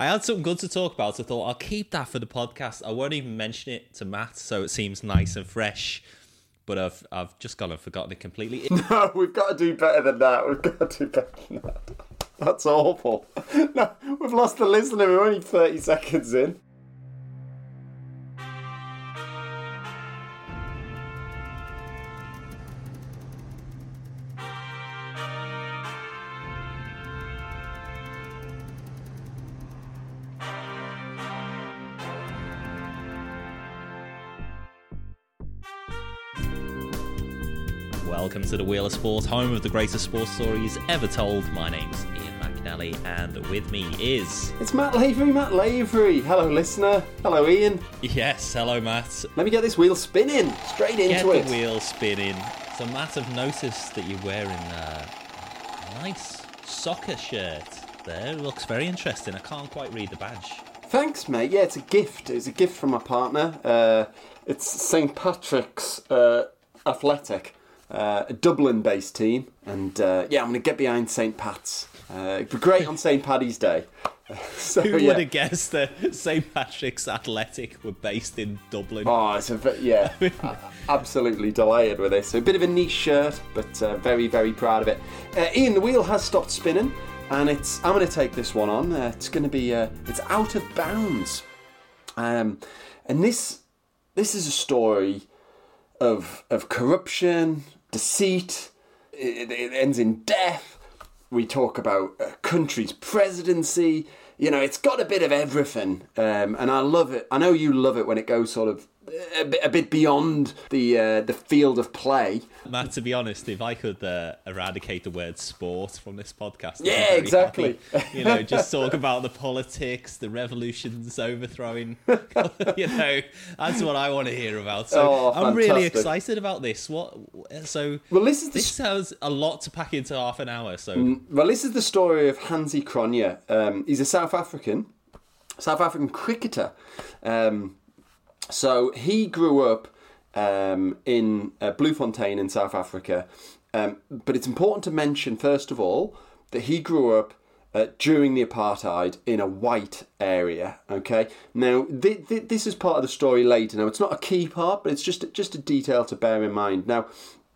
I had something good to talk about. I thought I'll keep that for the podcast. I won't even mention it to Matt, so it seems nice and fresh. But I've I've just gone and forgotten it completely. No, we've got to do better than that. We've got to do better than that. That's awful. No, we've lost the listener. We're only 30 seconds in. To the Wheel of Sport, home of the greatest sports stories ever told. My name's Ian McNally, and with me is. It's Matt Lavery, Matt Lavery. Hello, listener. Hello, Ian. Yes, hello, Matt. Let me get this wheel spinning straight into Get into the it. wheel spinning. So, Matt, I've noticed that you're wearing a nice soccer shirt there. It looks very interesting. I can't quite read the badge. Thanks, mate. Yeah, it's a gift. It's a gift from my partner. Uh, it's St Patrick's uh, Athletic, uh, a Dublin-based team, and uh, yeah, I'm going to get behind St Pat's. Uh, it'd be great on St Paddy's Day. so, Who yeah. would have guessed that St. Patrick's Athletic were based in Dublin? Oh, it's a yeah, absolutely delighted with this. So a bit of a niche shirt, but uh, very very proud of it. Uh, Ian, the wheel has stopped spinning, and it's I'm going to take this one on. Uh, it's going to be uh, it's out of bounds, um, and this this is a story of of corruption, deceit. It, it ends in death. We talk about a country's presidency. You know, it's got a bit of everything, um, and I love it. I know you love it when it goes sort of a bit, a bit beyond the uh, the field of play. Matt, to be honest, if I could uh, eradicate the word sport from this podcast, Yeah, exactly. happy. You know, just talk about the politics, the revolutions overthrowing. you know, that's what I want to hear about. So Oh, I'm really excited about this. What? So Well, this is this sounds a lot to pack into half an hour. So Mm. Well, this is the story of Hansie Cronje. Um, he's a South African, South African cricketer. Um, so he grew up um, in uh, Bloemfontein in South Africa. Um, but it's important to mention, first of all, that he grew up uh, during the apartheid in a white area. Okay, now th- th- this is part of the story later. Now it's not a key part, but it's just just a detail to bear in mind. Now,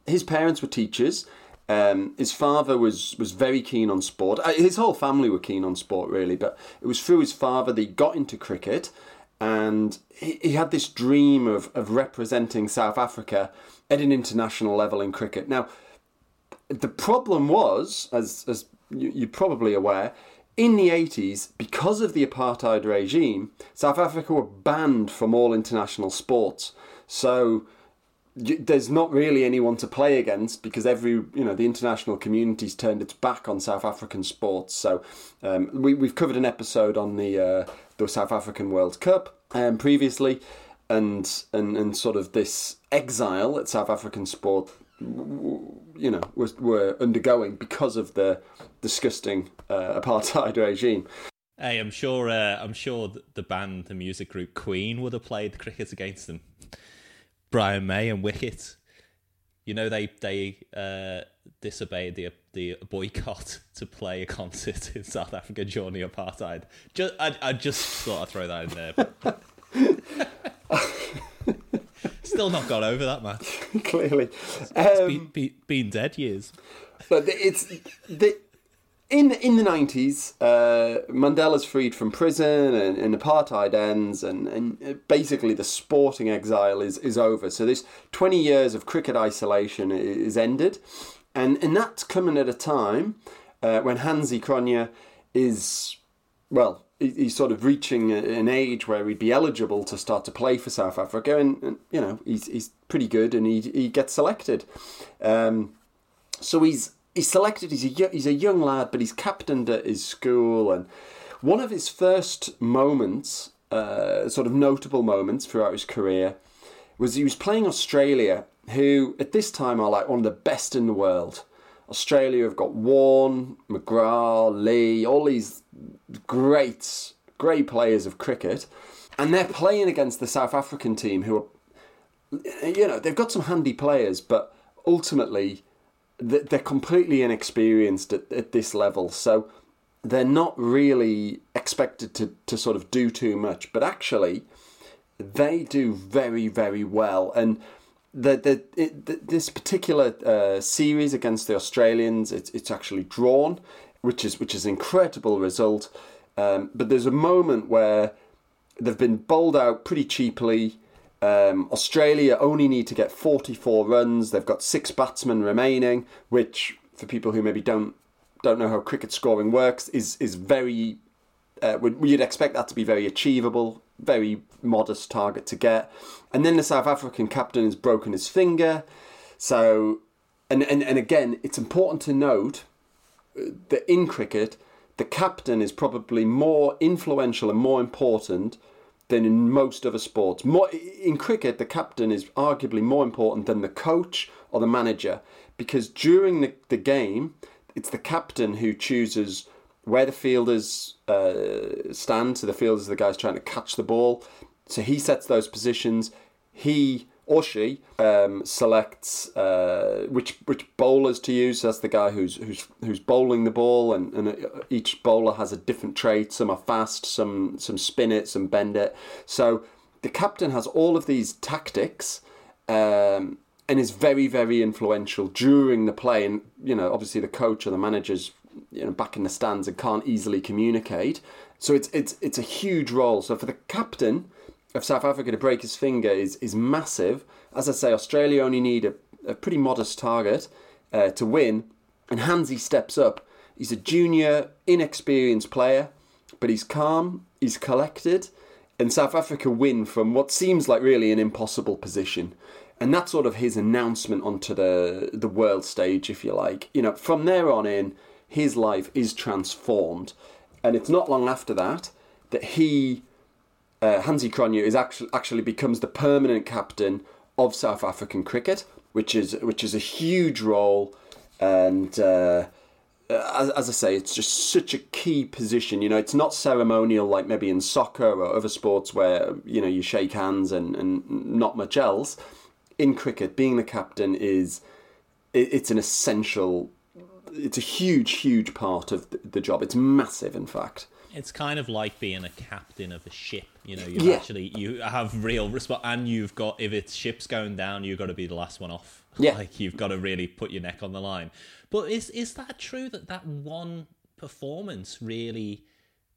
his parents were teachers. Um, his father was was very keen on sport. Uh, his whole family were keen on sport, really. But it was through his father that he got into cricket, and he, he had this dream of of representing South Africa at an international level in cricket. Now, the problem was, as as you, you're probably aware, in the 80s, because of the apartheid regime, South Africa were banned from all international sports. So there's not really anyone to play against because every you know the international community's turned its back on South African sports. So um, we we've covered an episode on the uh, the South African World Cup um, previously, and and and sort of this exile that South African sport you know was were undergoing because of the disgusting uh, apartheid regime. hey, I'm sure. Uh, I'm sure the band, the music group Queen, would have played cricket against them. Brian May and Wicket. You know they they uh, disobeyed the the boycott to play a concert in South Africa during the apartheid. Just I, I just thought I'd throw that in there. Still not got over that, man. Clearly, um, Be, be, been dead years. but it's the in in the nineties, uh, Mandela's freed from prison and, and apartheid ends, and, and basically the sporting exile is, is over. So this twenty years of cricket isolation is ended, and and that's coming at a time uh, when Hansie Cronje is well. he- He's sort of reaching an age where he'd be eligible to start to play for South Africa, and, and you know he's he's pretty good, and he he gets selected. Um, so he's he's selected. He's a he's a young lad, but he's captained at his school, and one of his first moments, uh, sort of notable moments throughout his career, was he was playing Australia, who at this time are like one of the best in the world. Australia have got Warne, McGrath, Lee, all these great, great players of cricket, and they're playing against the South African team, who are, you know, they've got some handy players, but ultimately they're completely inexperienced at, at this level. So they're not really expected to, to sort of do too much, but actually, they do very, very well. And the, the, it, the this particular uh, series against the Australians, it's, it's actually drawn, which is which is an incredible result. Um, but there's a moment where they've been bowled out pretty cheaply. Um, Australia only need to get 44 runs. They've got six batsmen remaining, which for people who maybe don't don't know how cricket scoring works is is very. Uh, you'd expect that to be very achievable, very modest target to get. And then the South African captain has broken his finger. So, and, and, and again, it's important to note uh, that in cricket, the captain is probably more influential and more important than in most other sports. More in cricket, the captain is arguably more important than the coach or the manager because during the, the game, it's the captain who chooses where the fielders uh, stand. So the fielders are the guys trying to catch the ball. So he sets those positions. He or she um, selects uh, which which bowlers to use. That's the guy who's who's who's bowling the ball, and, and uh, each bowler has a different trait. Some are fast, some some spin it, some bend it. So the captain has all of these tactics. Um, and is very very influential during the play and you know obviously the coach or the managers you know back in the stands and can't easily communicate so it's it's it's a huge role so for the captain of South Africa to break his finger is is massive. As I say, Australia only need a, a pretty modest target uh, to win, and Hansie steps up. He's a junior, inexperienced player, but he's calm, he's collected, and South Africa win from what seems like really an impossible position. And that's sort of his announcement onto the the world stage, if you like. You know, from there on in, his life is transformed, and it's not long after that that he uh, Hansie Cronje is actually actually becomes the permanent captain of South African cricket, which is which is a huge role, and uh, as, as I say, it's just such a key position. You know, it's not ceremonial like maybe in soccer or other sports where you know you shake hands and, and not much else. In cricket, being the captain is it, it's an essential. It's a huge, huge part of the job. It's massive, in fact it's kind of like being a captain of a ship. You know, you yeah. actually you have real respect, and you've got if its ship's going down, you've got to be the last one off. Yeah, like you've got to really put your neck on the line. But is is that true that that one performance really?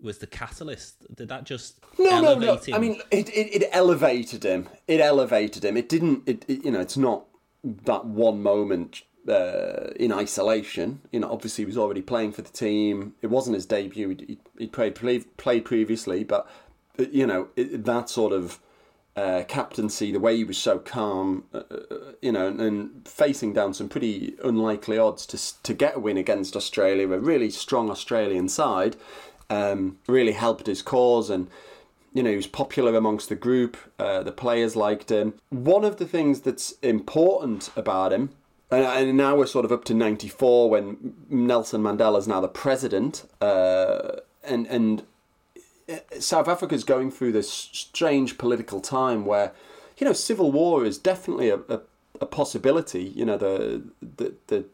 was the catalyst? Did that just no, no, no? Him? I mean, it, it, it elevated him. It elevated him. It didn't. It, it, you know, it's not that one moment uh, in isolation. You know, obviously he was already playing for the team. It wasn't his debut. He, he played played previously, but you know it, that sort of uh, captaincy, the way he was so calm, uh, uh, you know, and, and, facing down some pretty unlikely odds to to get a win against Australia, a really strong Australian side, um, really helped his cause and. You know, he was popular amongst the group. Uh, the players liked him. One of the things that's important about him and, now we're sort of up to 94 when Nelson Mandela is now the president. Uh, and, and uh, South Africa is going through this strange political time where, you know, civil war is definitely a, a, a possibility. You know, the, the, the,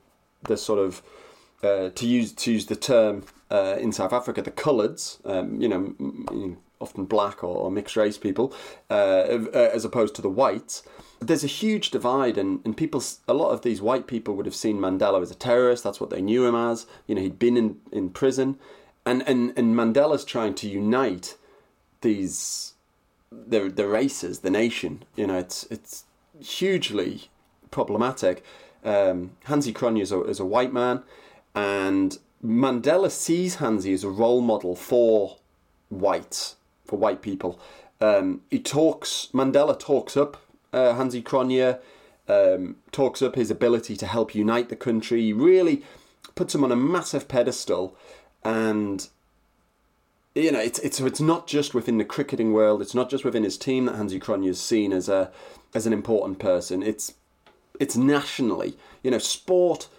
the sort of, uh, to use to use the term uh, in South Africa, the coloureds, um, you know, often black or, or mixed race people, uh, as opposed to the whites there's a huge divide, and, and people, a lot of these white people would have seen Mandela as a terrorist. That's what they knew him as. You know, he'd been in, in prison, and, and and Mandela's trying to unite these the the races, the nation. You know, it's it's hugely problematic. Um, Hansie Cronje is a, is a white man, and Mandela sees Hansie as a role model for whites, for white people. Um, he talks, Mandela talks up uh, Hansie Cronje, um, talks up his ability to help unite the country. Really puts him on a massive pedestal, and you know, it's it's it's not just within the cricketing world. It's not just within his team that Hansie Cronje is seen as a as an important person. It's it's nationally. You know, sport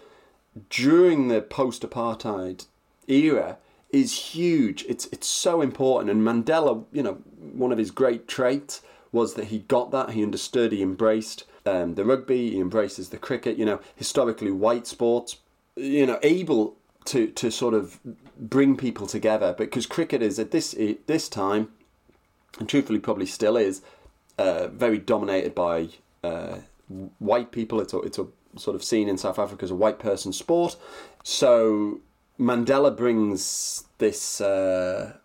during the post-apartheid era is huge. It's it's so important. And Mandela, you know, one of his great traits was that he got that, he understood, he embraced um, the rugby, he embraces the cricket, you know, historically white sports, you know, able to to sort of bring people together because cricket is at this this time, and truthfully probably still is, uh, very dominated by uh, white people. It's a, it's a sort of seen in South Africa as a white person sport. So Mandela brings this. Uh,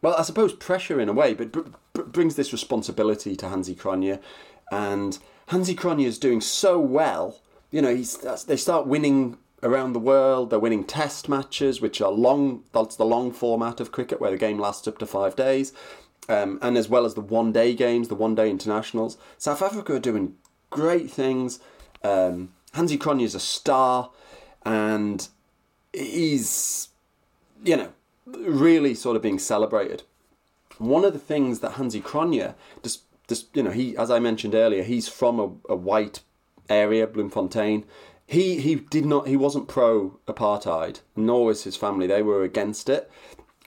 well, I suppose pressure in a way, but br- br- brings this responsibility to Hansie Cronje, and Hansie Cronje is doing so well. You know, he's they start winning around the world. They're winning test matches, which are long. That's the long format of cricket, where the game lasts up to five days, um, and as well as the one-day games, the one-day internationals. South Africa are doing great things. Um, Hansie Cronje is a star, and he's, you know, really sort of being celebrated. One of the things that Hansie Cronje, just, just you know, he as I mentioned earlier, he's from a, a white area, Bloemfontein. He he did not he wasn't pro apartheid, nor was his family. They were against it,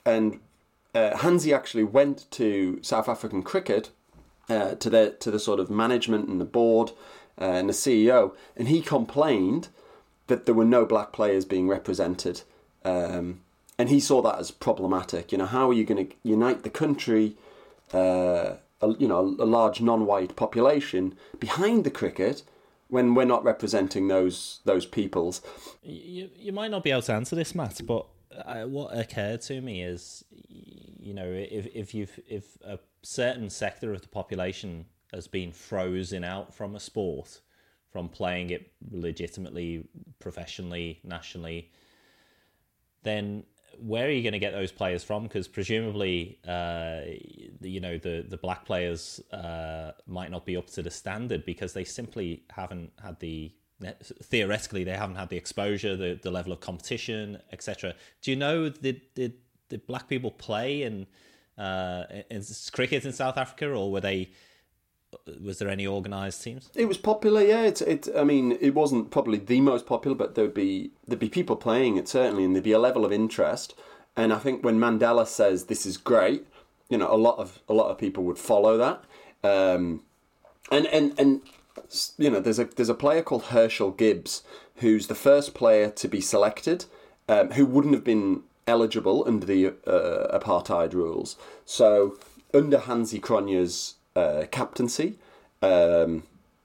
and uh, Hansie actually went to South African cricket uh, to the to the sort of management and the board uh, and the CEO, and he complained that there were no black players being represented. Um, and he saw that as problematic. You know, how are you going to unite the country, uh, a, you know, a large non-white population behind the cricket when we're not representing those those peoples? You you might not be able to answer this, Matt, but uh, what occurred to me is, you know, if if you if a certain sector of the population has been frozen out from a sport, from playing it legitimately, professionally, nationally, then where are you going to get those players from? Because presumably, uh, you know, the the black players uh, might not be up to the standard because they simply haven't had the theoretically they haven't had the exposure, the the level of competition, etc. Do you know did did black people play in uh, in cricket in South Africa, or were they? Was there any organised teams? It was popular, yeah. It's it. I mean, it wasn't probably the most popular, but there'd be there'd be people playing it certainly, and there'd be a level of interest. And I think when Mandela says this is great, you know, a lot of a lot of people would follow that. Um, and and and you know, there's a there's a player called Herschelle Gibbs who's the first player to be selected, um, who wouldn't have been eligible under the uh, apartheid rules. So under Hansie Cronje's uh, captaincy, um,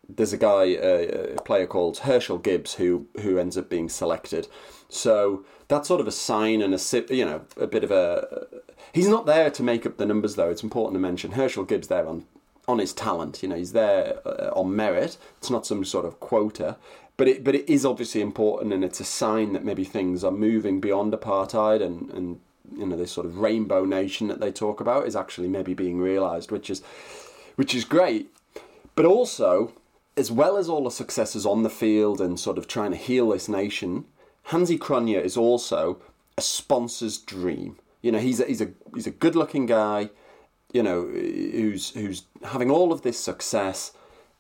there's a guy, uh, a player called Herschelle Gibbs, who who ends up being selected. So that's sort of a sign and a you know a bit of a. He's not there to make up the numbers though. It's important to mention Herschelle Gibbs there on on his talent. You know, he's there uh, on merit. It's not some sort of quota, but it but it is obviously important, and it's a sign that maybe things are moving beyond apartheid, and and you know this sort of rainbow nation that they talk about is actually maybe being realised, which is which is great. But also, as well as all the successes on the field and sort of trying to heal this nation, Hansie Cronje is also a sponsor's dream. You know, he's a, he's a he's a good-looking guy, you know, who's who's having all of this success,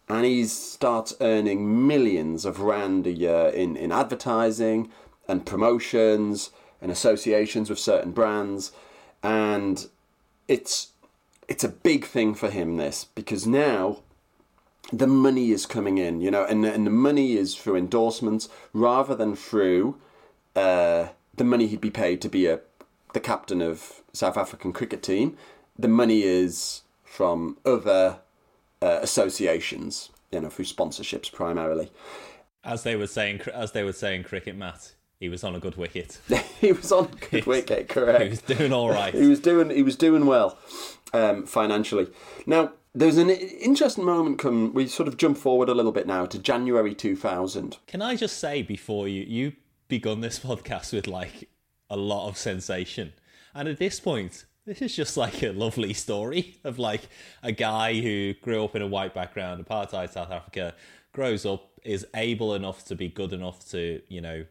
and he starts earning millions of rand a year in in advertising and promotions and associations with certain brands, and it's it's a big thing for him this because now the money is coming in, you know, and and the money is through endorsements rather than through uh, the money he'd be paid to be a the captain of South African cricket team. The money is from other uh, associations, you know, through sponsorships primarily. As they were saying, as they were saying, cricket, Matt. He was on a good wicket. he was on a good wicket, correct. He was doing all right. he was doing. He was doing well um, financially. Now, there's an interesting moment come. We sort of jump forward a little bit now to January 2000. Can I just say before you you begun this podcast with like a lot of sensation, and at this point, this is just like a lovely story of like a guy who grew up in a white background, apartheid South Africa, grows up, is able enough to be good enough to you know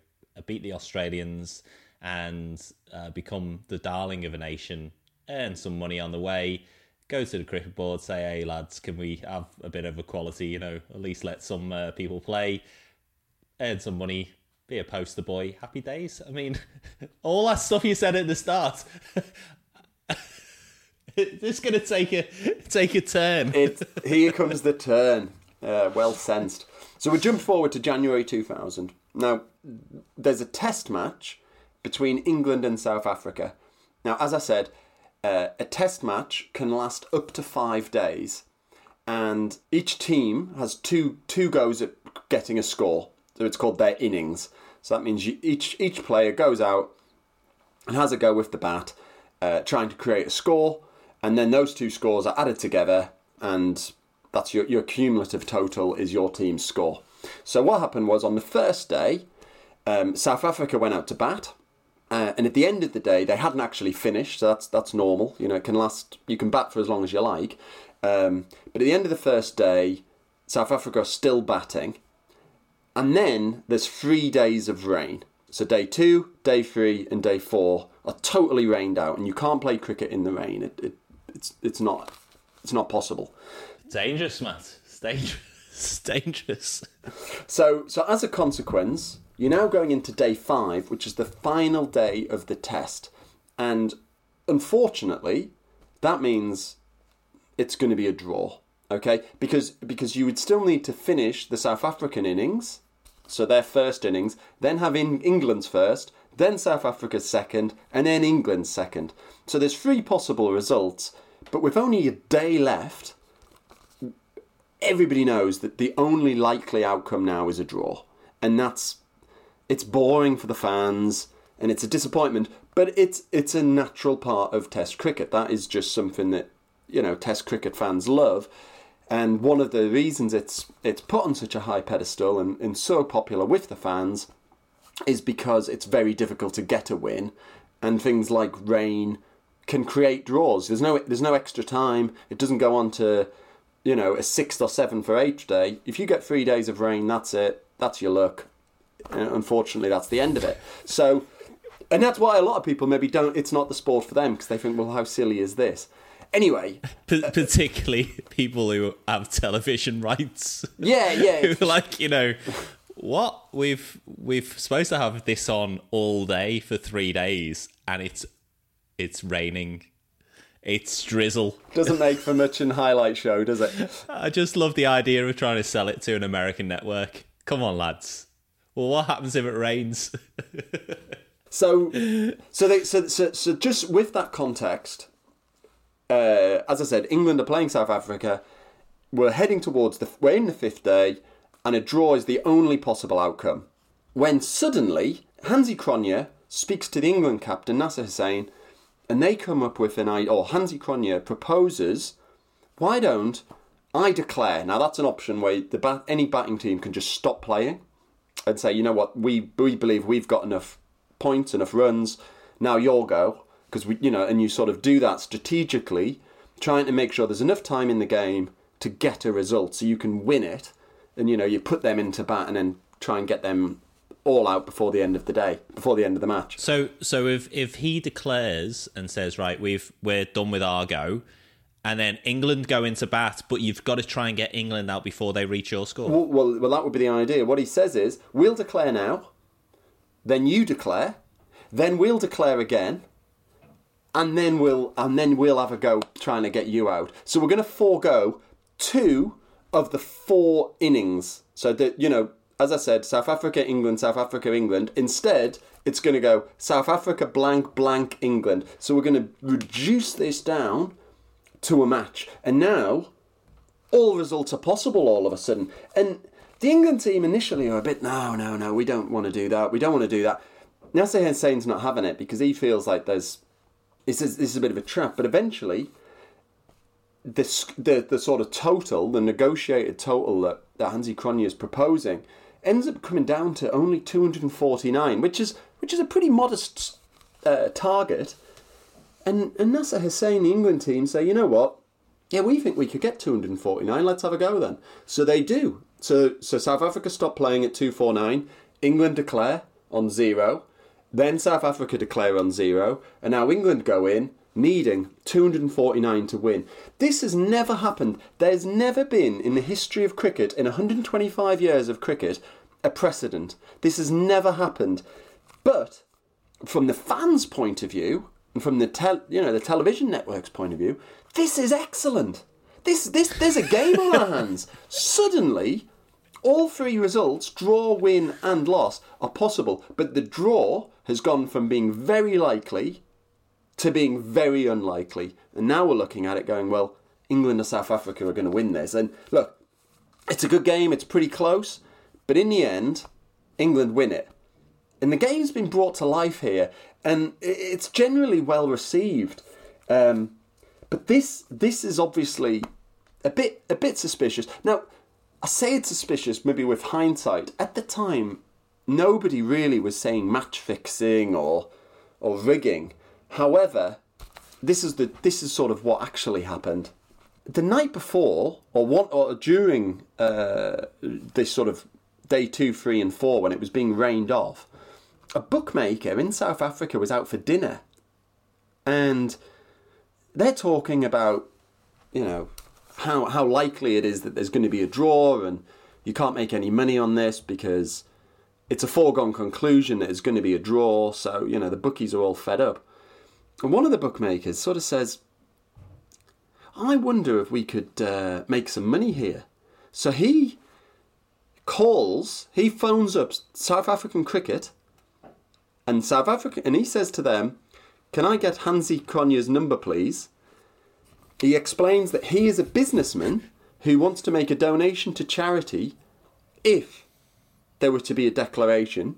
beat the Australians and uh, become the darling of a nation, earn some money on the way, go to the cricket board, say, hey lads, can we have a bit of equality? You know, at least let some uh, people play, earn some money, be a poster boy. Happy days. I mean, all that stuff you said at the start. it's going to take a take a turn. It, here comes the turn. Uh, well sensed. So we jump forward to January 2000. Now, there's a test match between England and South Africa. Now, as I said, uh, a test match can last up to five days, and each team has two two goes at getting a score. So it's called their innings. So that means you, each each player goes out and has a go with the bat, uh, trying to create a score, and then those two scores are added together, and that's your your cumulative total is your team's score. So what happened was on the first day, um, South Africa went out to bat. Uh, and at the end of the day, they hadn't actually finished, so that's that's normal. You know, it can last. You can bat for as long as you like. Um, but at the end of the first day, South Africa are still batting, and then there's three days of rain. So day two, day three, and day four are totally rained out, and you can't play cricket in the rain. It, it it's it's not it's not possible. Dangerous, Matt. It's dangerous. It's dangerous. So so as a consequence, you're now going into day five, which is the final day of the test. And unfortunately, that means it's going to be a draw. Okay? Because because you would still need to finish the South African innings, so their first innings, then have in England's first, then South Africa's second, and then England's second. So there's three possible results, but with only a day left, everybody knows that the only likely outcome now is a draw. And that's it's boring for the fans and it's a disappointment, but it's it's a natural part of Test cricket. That is just something that you know Test cricket fans love, and one of the reasons it's it's put on such a high pedestal and, and so popular with the fans is because it's very difficult to get a win, and things like rain can create draws. There's no there's no extra time. It doesn't go on to you know a sixth or seventh or eighth day. If you get three days of rain, that's it. That's your luck unfortunately, that's the end of it. So, and that's why a lot of people maybe don't. It's not the sport for them because they think, well, how silly is this? Anyway, P- particularly people who have television rights. Yeah, yeah. who like you know what we've we've supposed to have this on all day for three days, and it's it's raining. It's drizzle. Doesn't make for much in highlight show, does it? I just love the idea of trying to sell it to an American network. Come on, lads. Well, what happens if it rains? so, so, they, so, so, so, just with that context, uh, as I said, England are playing South Africa. We're heading towards the. We're in the fifth day, and a draw is the only possible outcome. When suddenly Hansie Cronje speaks to the England captain Nasser Hussain, and they come up with an idea. Or Hansie Cronje proposes, why don't I declare? Now that's an option where the bat, any batting team can just stop playing and say, you know what, we we believe we've got enough points, enough runs. Now your go, because we, you know, and you sort of do that strategically, trying to make sure there's enough time in the game to get a result, so you can win it, and you know you put them into bat and then try and get them all out before the end of the day, before the end of the match. So, so if if he declares and says, right, we've we're done with our go, and then England go into bat, but you've got to try and get England out before they reach your score. Well, well, well, that would be the idea. What he says is, we'll declare now, then you declare, then we'll declare again, and then we'll and then we'll have a go trying to get you out. So we're going to forego two of the four innings. So that you know, as I said, South Africa, England, South Africa, England. Instead, it's going to go South Africa, blank, blank, England. So we're going to reduce this down to a match. And now, all results are possible all of a sudden. And the England team initially are a bit, no, no, no, we don't want to do that. We don't want to do that. Nasser Hussain's not having it because he feels like there's this is, this is a bit of a trap. But eventually, this, the the sort of total, the negotiated total that, that Hansie Cronje is proposing, ends up coming down to only 249, which is which is a pretty modest uh, target. And, and Nasser Hussain, the England team, say, you know what? Yeah, we think we could get 249. Let's have a go then. So they do. So, so South Africa stop playing at 249. England declare on zero. Then South Africa declare on zero. And now England go in needing 249 to win. This has never happened. There's never been in the history of cricket, in 125 years of cricket, a precedent. This has never happened. But from the fans' point of view, and from the tel- you know the television network's point of view, this is excellent. This this there's a game on our hands. Suddenly, all three results, draw, win, and loss, are possible. But the draw has gone from being very likely to being very unlikely. And now we're looking at it going, well, England and South Africa are going to win this. And look, it's a good game, it's pretty close, but in the end, England win it. And the game's been brought to life here, and it's generally well received. Um, but this this is obviously a bit a bit suspicious. Now, I say it's suspicious, maybe with hindsight. At the time, nobody really was saying match fixing or or rigging. However, this is the this is sort of what actually happened. The night before, or one, or during uh, this sort of day two, three, and four, when it was being rained off, a bookmaker in South Africa was out for dinner, and they're talking about, you know, how how likely it is that there's going to be a draw, and you can't make any money on this because it's a foregone conclusion that it's going to be a draw. So you know the bookies are all fed up. And one of the bookmakers sort of says, I wonder if we could uh, make some money here. So he calls, he phones up South African cricket and South Africa, and he says to them, Can I get Hansie Cronje's number, please? He explains that he is a businessman who wants to make a donation to charity if there were to be a declaration,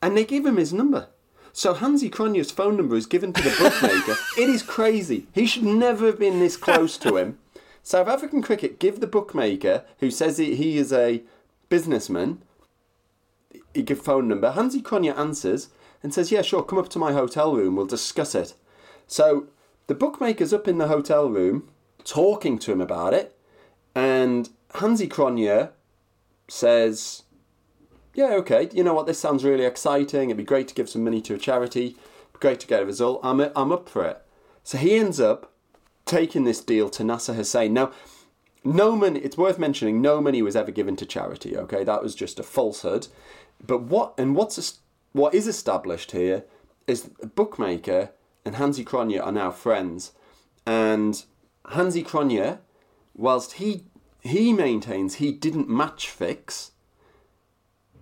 and they give him his number. So Hansie Cronje's phone number is given to the bookmaker. it is crazy. He should never have been this close to him. South African cricket give the bookmaker, who says he, he is a businessman, he give phone number. Hansie Cronje answers and says, "Yeah, sure, come up to my hotel room. We'll discuss it." So the bookmaker's up in the hotel room talking to him about it, and Hansie Cronje says, yeah, okay, you know what, this sounds really exciting. It'd be great to give some money to a charity. Great to get a result. I'm, I'm up for it. So he ends up taking this deal to Nasser Hussain. Now, no money, it's worth mentioning, no money was ever given to charity, okay? That was just a falsehood. But what, and what's, what is established here is bookmaker and Hansie Cronje are now friends. And Hansie Cronje, whilst he, he maintains he didn't match fix,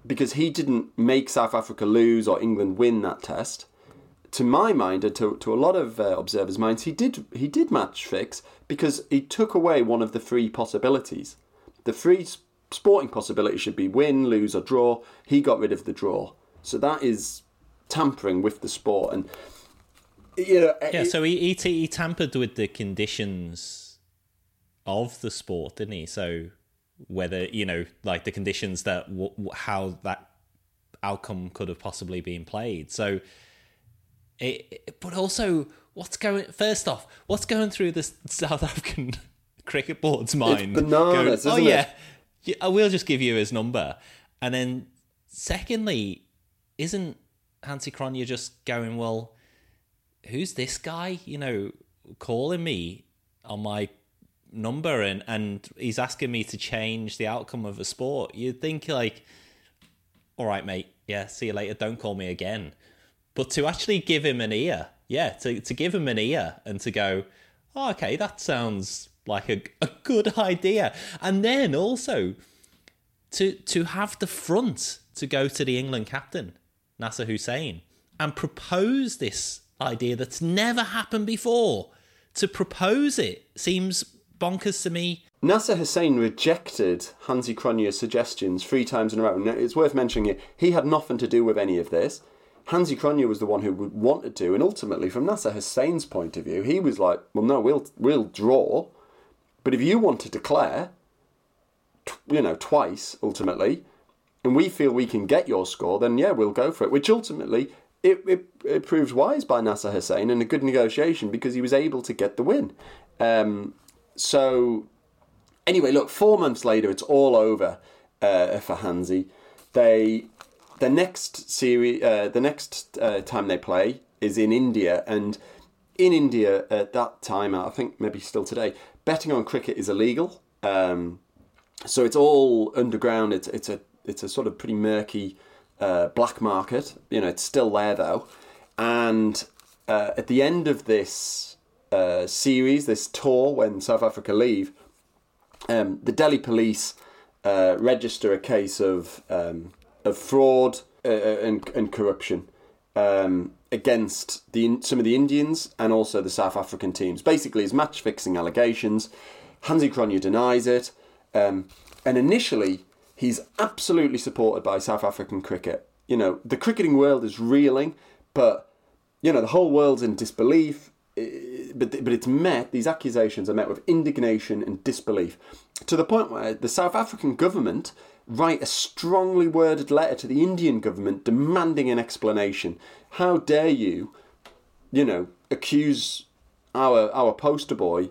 because he didn't make South Africa lose or England win that test. To my mind, and to, to a lot of uh, observers' minds, he did he did match fix because he took away one of the three possibilities. The three sporting possibilities should be win, lose, or draw. He got rid of the draw, so that is tampering with the sport. And you know, yeah, it, so he, he he tampered with the conditions of the sport, didn't he? So whether you know like the conditions that w- how that outcome could have possibly been played so it, but also what's going first off what's going through the south african cricket board's mind it's bananas, going, oh yeah, yeah i will just give you his number and then secondly isn't Hansie Cronje just going well who's this guy you know calling me on my number and and he's asking me to change the outcome of a sport? You'd think like all right mate yeah see you later don't call me again. But to actually give him an ear yeah to, to give him an ear and to go oh, okay that sounds like a, a good idea. And then also to to have the front to go to the england captain nasser Hussain and propose this idea that's never happened before to propose it seems bonkers to me. Nasser Hussain rejected Hansie Cronje's suggestions three times in a row. Now, it's worth mentioning it. He had nothing to do with any of this. Hansie Cronje was the one who wanted to, and ultimately, from Nasser Hussain's point of view, he was like, "Well, no, we'll we'll draw, but if you want to declare, you know, twice ultimately, and we feel we can get your score, then yeah, we'll go for it." Which ultimately it, it, it proved wise by Nasser Hussain and a good negotiation because he was able to get the win. Um, so anyway, look, four months later, it's all over uh, for Hansie. They the next series, uh, the next uh, time they play is in India, and in India at that time, I think maybe still today, betting on cricket is illegal. Um, so it's all underground. It's it's a it's a sort of pretty murky uh, black market. You know, it's still there though, and uh, at the end of this uh, series, this tour when South Africa leave, um, the Delhi police uh, register a case of um, of fraud uh, uh and, and corruption, um, against the some of the Indians and also the South African teams. Basically, his match fixing allegations. Hansie Cronje denies it, um, and initially he's absolutely supported by South African cricket. You know, the cricketing world is reeling, but you know the whole world's in disbelief. Eh, But but it's met these accusations are met with indignation and disbelief, to the point where the South African government write a strongly worded letter to the Indian government demanding an explanation. How dare you, you know, accuse our our poster boy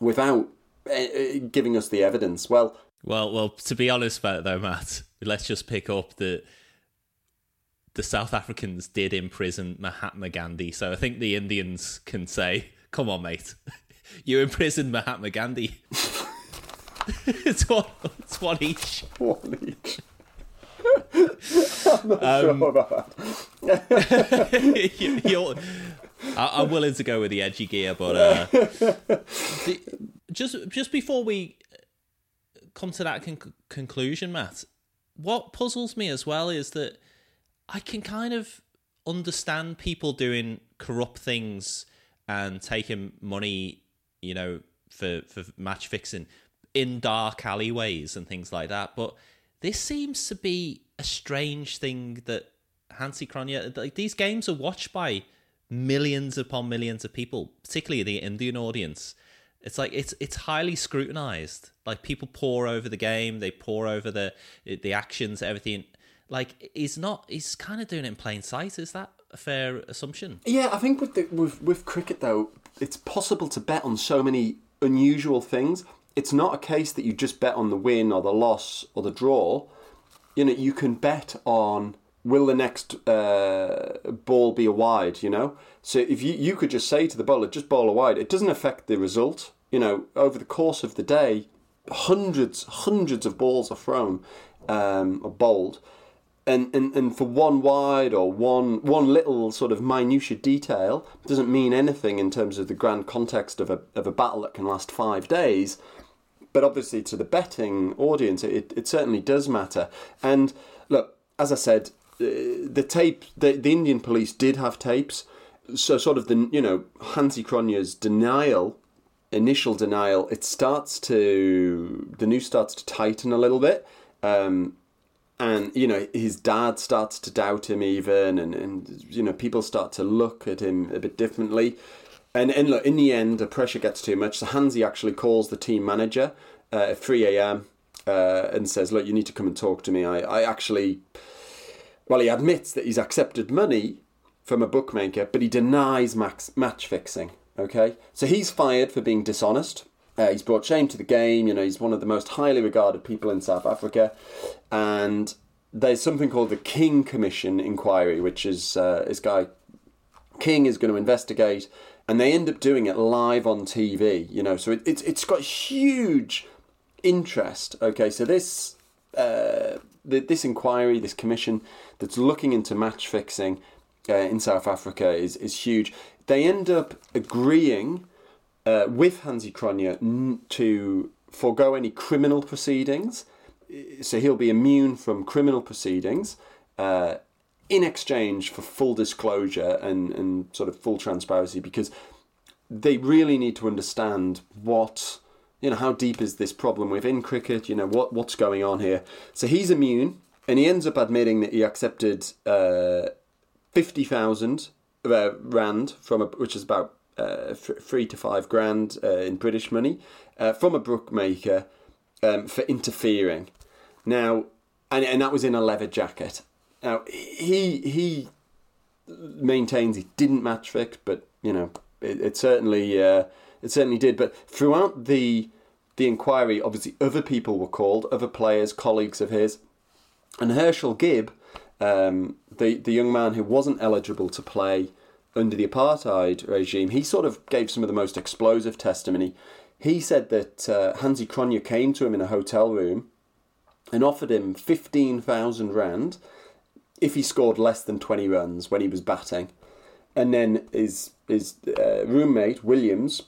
without Uh, uh, giving us the evidence? Well, Well, well, to be honest about it though, Matt, let's just pick up that the South Africans did imprison Mahatma Gandhi, so I think the Indians can say, "Come on, mate, you imprisoned Mahatma Gandhi." it's one, it's one each. one each. I'm not um, sure about that. You- I, I'm willing to go with the edgy gear, but uh, the, just just before we come to that con- conclusion, Matt, what puzzles me as well is that I can kind of understand people doing corrupt things and taking money, you know, for for match fixing in dark alleyways and things like that. But this seems to be a strange thing that Hansie Cronje, like these games are watched by millions upon millions of people, particularly the Indian audience. It's like it's it's highly scrutinized. Like people pour over the game, they pour over the the actions, everything. Like he's not. He's kind of doing it in plain sight. Is that a fair assumption? Yeah, I think with the, with with cricket though, it's possible to bet on so many unusual things. It's not a case that you just bet on the win or the loss or the draw. You know, you can bet on will the next uh, ball be a wide. You know, so if you you could just say to the bowler, just bowl a wide. It doesn't affect the result. You know, over the course of the day, hundreds hundreds of balls are thrown um, or bowled and, and and for one wide or one one little sort of minutia detail doesn't mean anything in terms of the grand context of a of a battle that can last five days. But obviously, to the betting audience, it, it certainly does matter. And look, as I said, the tape, the, the Indian police did have tapes. So, sort of the, you know, Hansie Cronje's denial, initial denial, it starts to, the news starts to tighten a little bit. Um, and you know his dad starts to doubt him even and, and you know people start to look at him a bit differently and and look in the end the pressure gets too much so Hansie actually calls the team manager uh, at 3am uh, and says look you need to come and talk to me I, I actually well he admits that he's accepted money from a bookmaker but he denies max, match fixing okay so he's fired for being dishonest uh, he's brought shame to the game. You know, he's one of the most highly regarded people in South Africa, and there's something called the King Commission inquiry, which is uh, this guy King is going to investigate, and they end up doing it live on TV. You know, so it, it's it's got huge interest. Okay, so this uh, this inquiry, this commission that's looking into match fixing uh, in South Africa is is huge. They end up agreeing uh, with Hansie Cronje n- to forego any criminal proceedings. So he'll be immune from criminal proceedings uh, in exchange for full disclosure and, and sort of full transparency because they really need to understand what, you know, how deep is this problem within cricket, you know, what, what's going on here. So he's immune and he ends up admitting that he accepted uh, 50,000 uh, rand from a, which is about uh, three to five grand uh, in British money uh, from a bookmaker um, for interfering. Now, and, and that was in a leather jacket. Now he he maintains he didn't match fix, but you know it, it certainly uh, it certainly did. But throughout the the inquiry, obviously other people were called, other players, colleagues of his, and Herschelle Gibb, um, the the young man who wasn't eligible to play under the apartheid regime, he sort of gave some of the most explosive testimony. He said that uh, Hansie Cronje came to him in a hotel room and offered him 15,000 rand if he scored less than 20 runs when he was batting. And then his, his uh, roommate, Williams,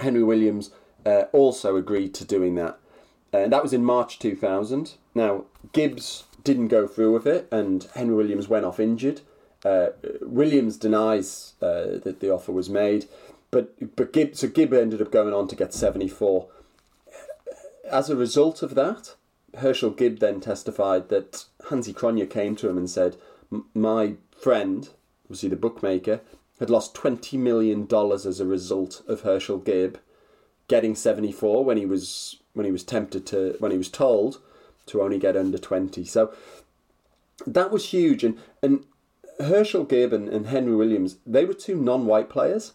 Henry Williams, uh, also agreed to doing that. And that was in March 2000. Now, Gibbs didn't go through with it, and Henry Williams went off injured. Uh, Williams denies uh, that the offer was made, but but Gibb, so Gibb ended up going on to get 74. As a result of that, Herschelle Gibb then testified that Hansie Cronje came to him and said, "My friend, obviously the bookmaker, had lost twenty million dollars as a result of Herschelle Gibb getting seventy four when he was when he was tempted to when he was told to only get under twenty. So that was huge, and and Herschelle Gibb and, and Henry Williams they were two non white players,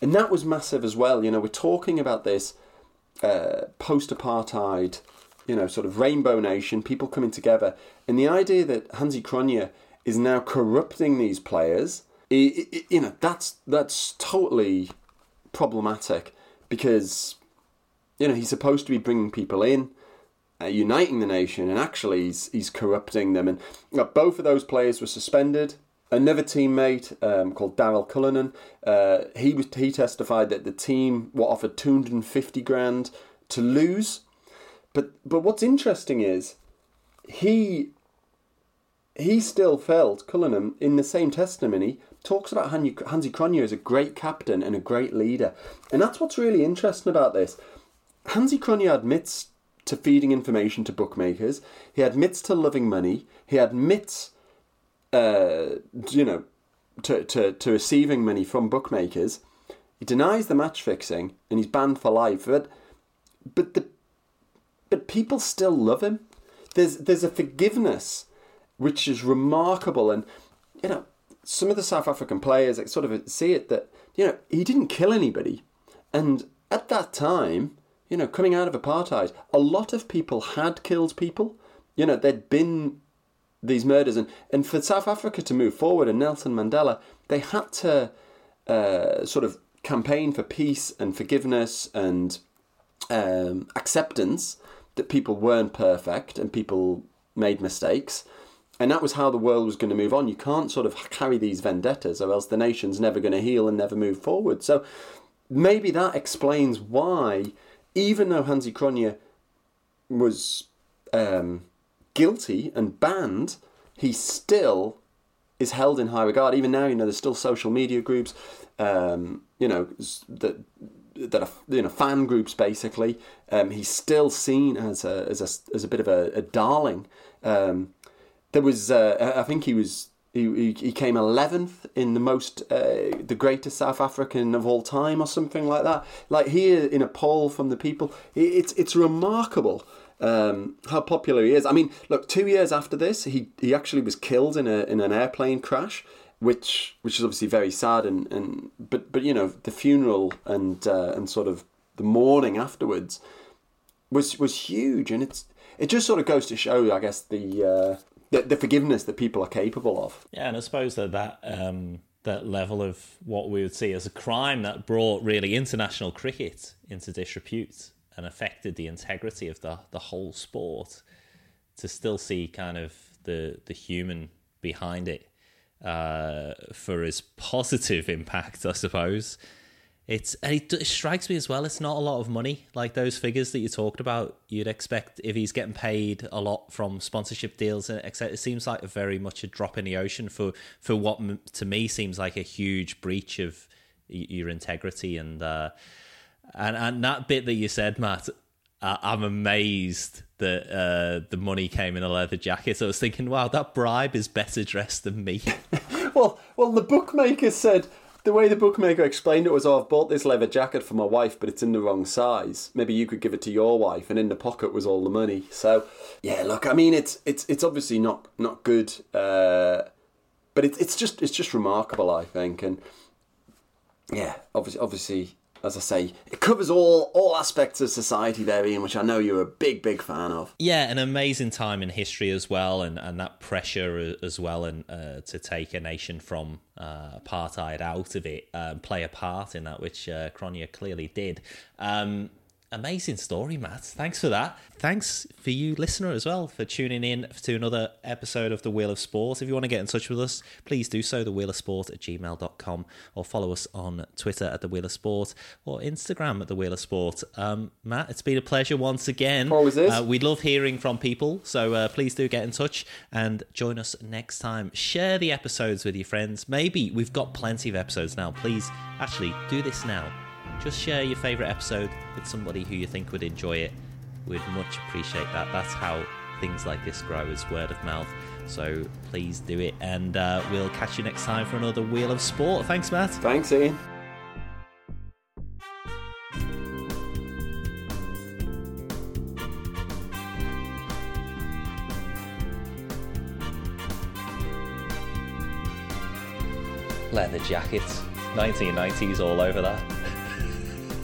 and that was massive as well. You know, we're talking about this uh, post apartheid you know, sort of rainbow nation, people coming together, and the idea that Hansie Cronje is now corrupting these players, it, it, you know, that's that's totally problematic because you know he's supposed to be bringing people in, uh, uniting the nation, and actually he's he's corrupting them. And know, both of those players were suspended. Another teammate um, called Daryl Cullinan, uh, he was he testified that the team were offered two hundred and fifty grand to lose but but what's interesting is he he still felt Cullinan in the same testimony talks about Hansie Cronje as a great captain and a great leader, and that's what's really interesting about this. Hansie Cronje admits to feeding information to bookmakers. He admits to loving money. He admits, uh, you know, to, to, to receiving money from bookmakers. He denies the match fixing and he's banned for life. But but the but people still love him. There's there's a forgiveness which is remarkable, and you know some of the South African players sort of see it that you know he didn't kill anybody, and at that time, you know, coming out of apartheid, a lot of people had killed people. You know, there'd been these murders, and and for South Africa to move forward, and Nelson Mandela, they had to uh, sort of campaign for peace and forgiveness and um, acceptance that people weren't perfect and people made mistakes. And that was how the world was going to move on. You can't sort of carry these vendettas, or else the nation's never going to heal and never move forward. So maybe that explains why, even though Hansie Cronje was um, guilty and banned, he still is held in high regard. Even now, you know, there's still social media groups, um, you know, that that are you know fan groups basically. Um, he's still seen as a as a as a bit of a, a darling. Um, there was uh, I think he was he, he came 11th in the most uh, the greatest South African of all time or something like that. Like here in a poll from the people, it's it's remarkable um, how popular he is. I mean, look, two years after this, he he actually was killed in a in an airplane crash which which is obviously very sad and, and but but you know the funeral and uh, and sort of the mourning afterwards was was huge and it's it just sort of goes to show I guess the uh, the, the forgiveness that people are capable of yeah and I suppose that that um, that level of what we would see as a crime that brought really international cricket into disrepute and affected the integrity of the the whole sport to still see kind of the the human behind it uh, for his positive impact, I suppose. It's it, it, strikes me as well. It's not a lot of money, like those figures that you talked about. You'd expect if he's getting paid a lot from sponsorship deals, and etc. It seems like a very much a drop in the ocean for for what to me seems like a huge breach of your integrity and uh, and and that bit that you said, Matt. I'm amazed that uh, the money came in a leather jacket. So I was thinking, wow, that bribe is better dressed than me. well, well, the bookmaker said the way the bookmaker explained it was, "Oh, I've bought this leather jacket for my wife, but it's in the wrong size. Maybe you could give it to your wife." And in the pocket was all the money. So, yeah, look, I mean, it's it's it's obviously not not good, uh, but it's it's just it's just remarkable, I think, and yeah, obviously, obviously as I say, it covers all all aspects of society there, Ian, which I know you're a big, big fan of. Yeah, an amazing time in history as well, and, and that pressure as well, and uh, to take a nation from uh, apartheid out of it, um, play a part in that, which uh, Cronje clearly did. Um, Amazing story, Matt. Thanks for that. Thanks for you, listener, as well, for tuning in to another episode of The Wheel of Sport. If you want to get in touch with us, please do so, thewheelofsport at gmail.com, or follow us on Twitter at The Wheel of Sport, or Instagram at The Wheel of Sport. Um, Matt, it's been a pleasure once again. Always is. Uh, we love hearing from people, so uh, please do get in touch and join us next time. Share the episodes with your friends. Maybe we've got plenty of episodes now. Please, actually, do this now just share your favourite episode with somebody who you think would enjoy it. We'd much appreciate that. That's how things like this grow, is word of mouth. So please do it, and uh, we'll catch you next time for another Wheel of Sport. Thanks, Matt. Thanks, Ian. Leather jackets, 1990s all over that.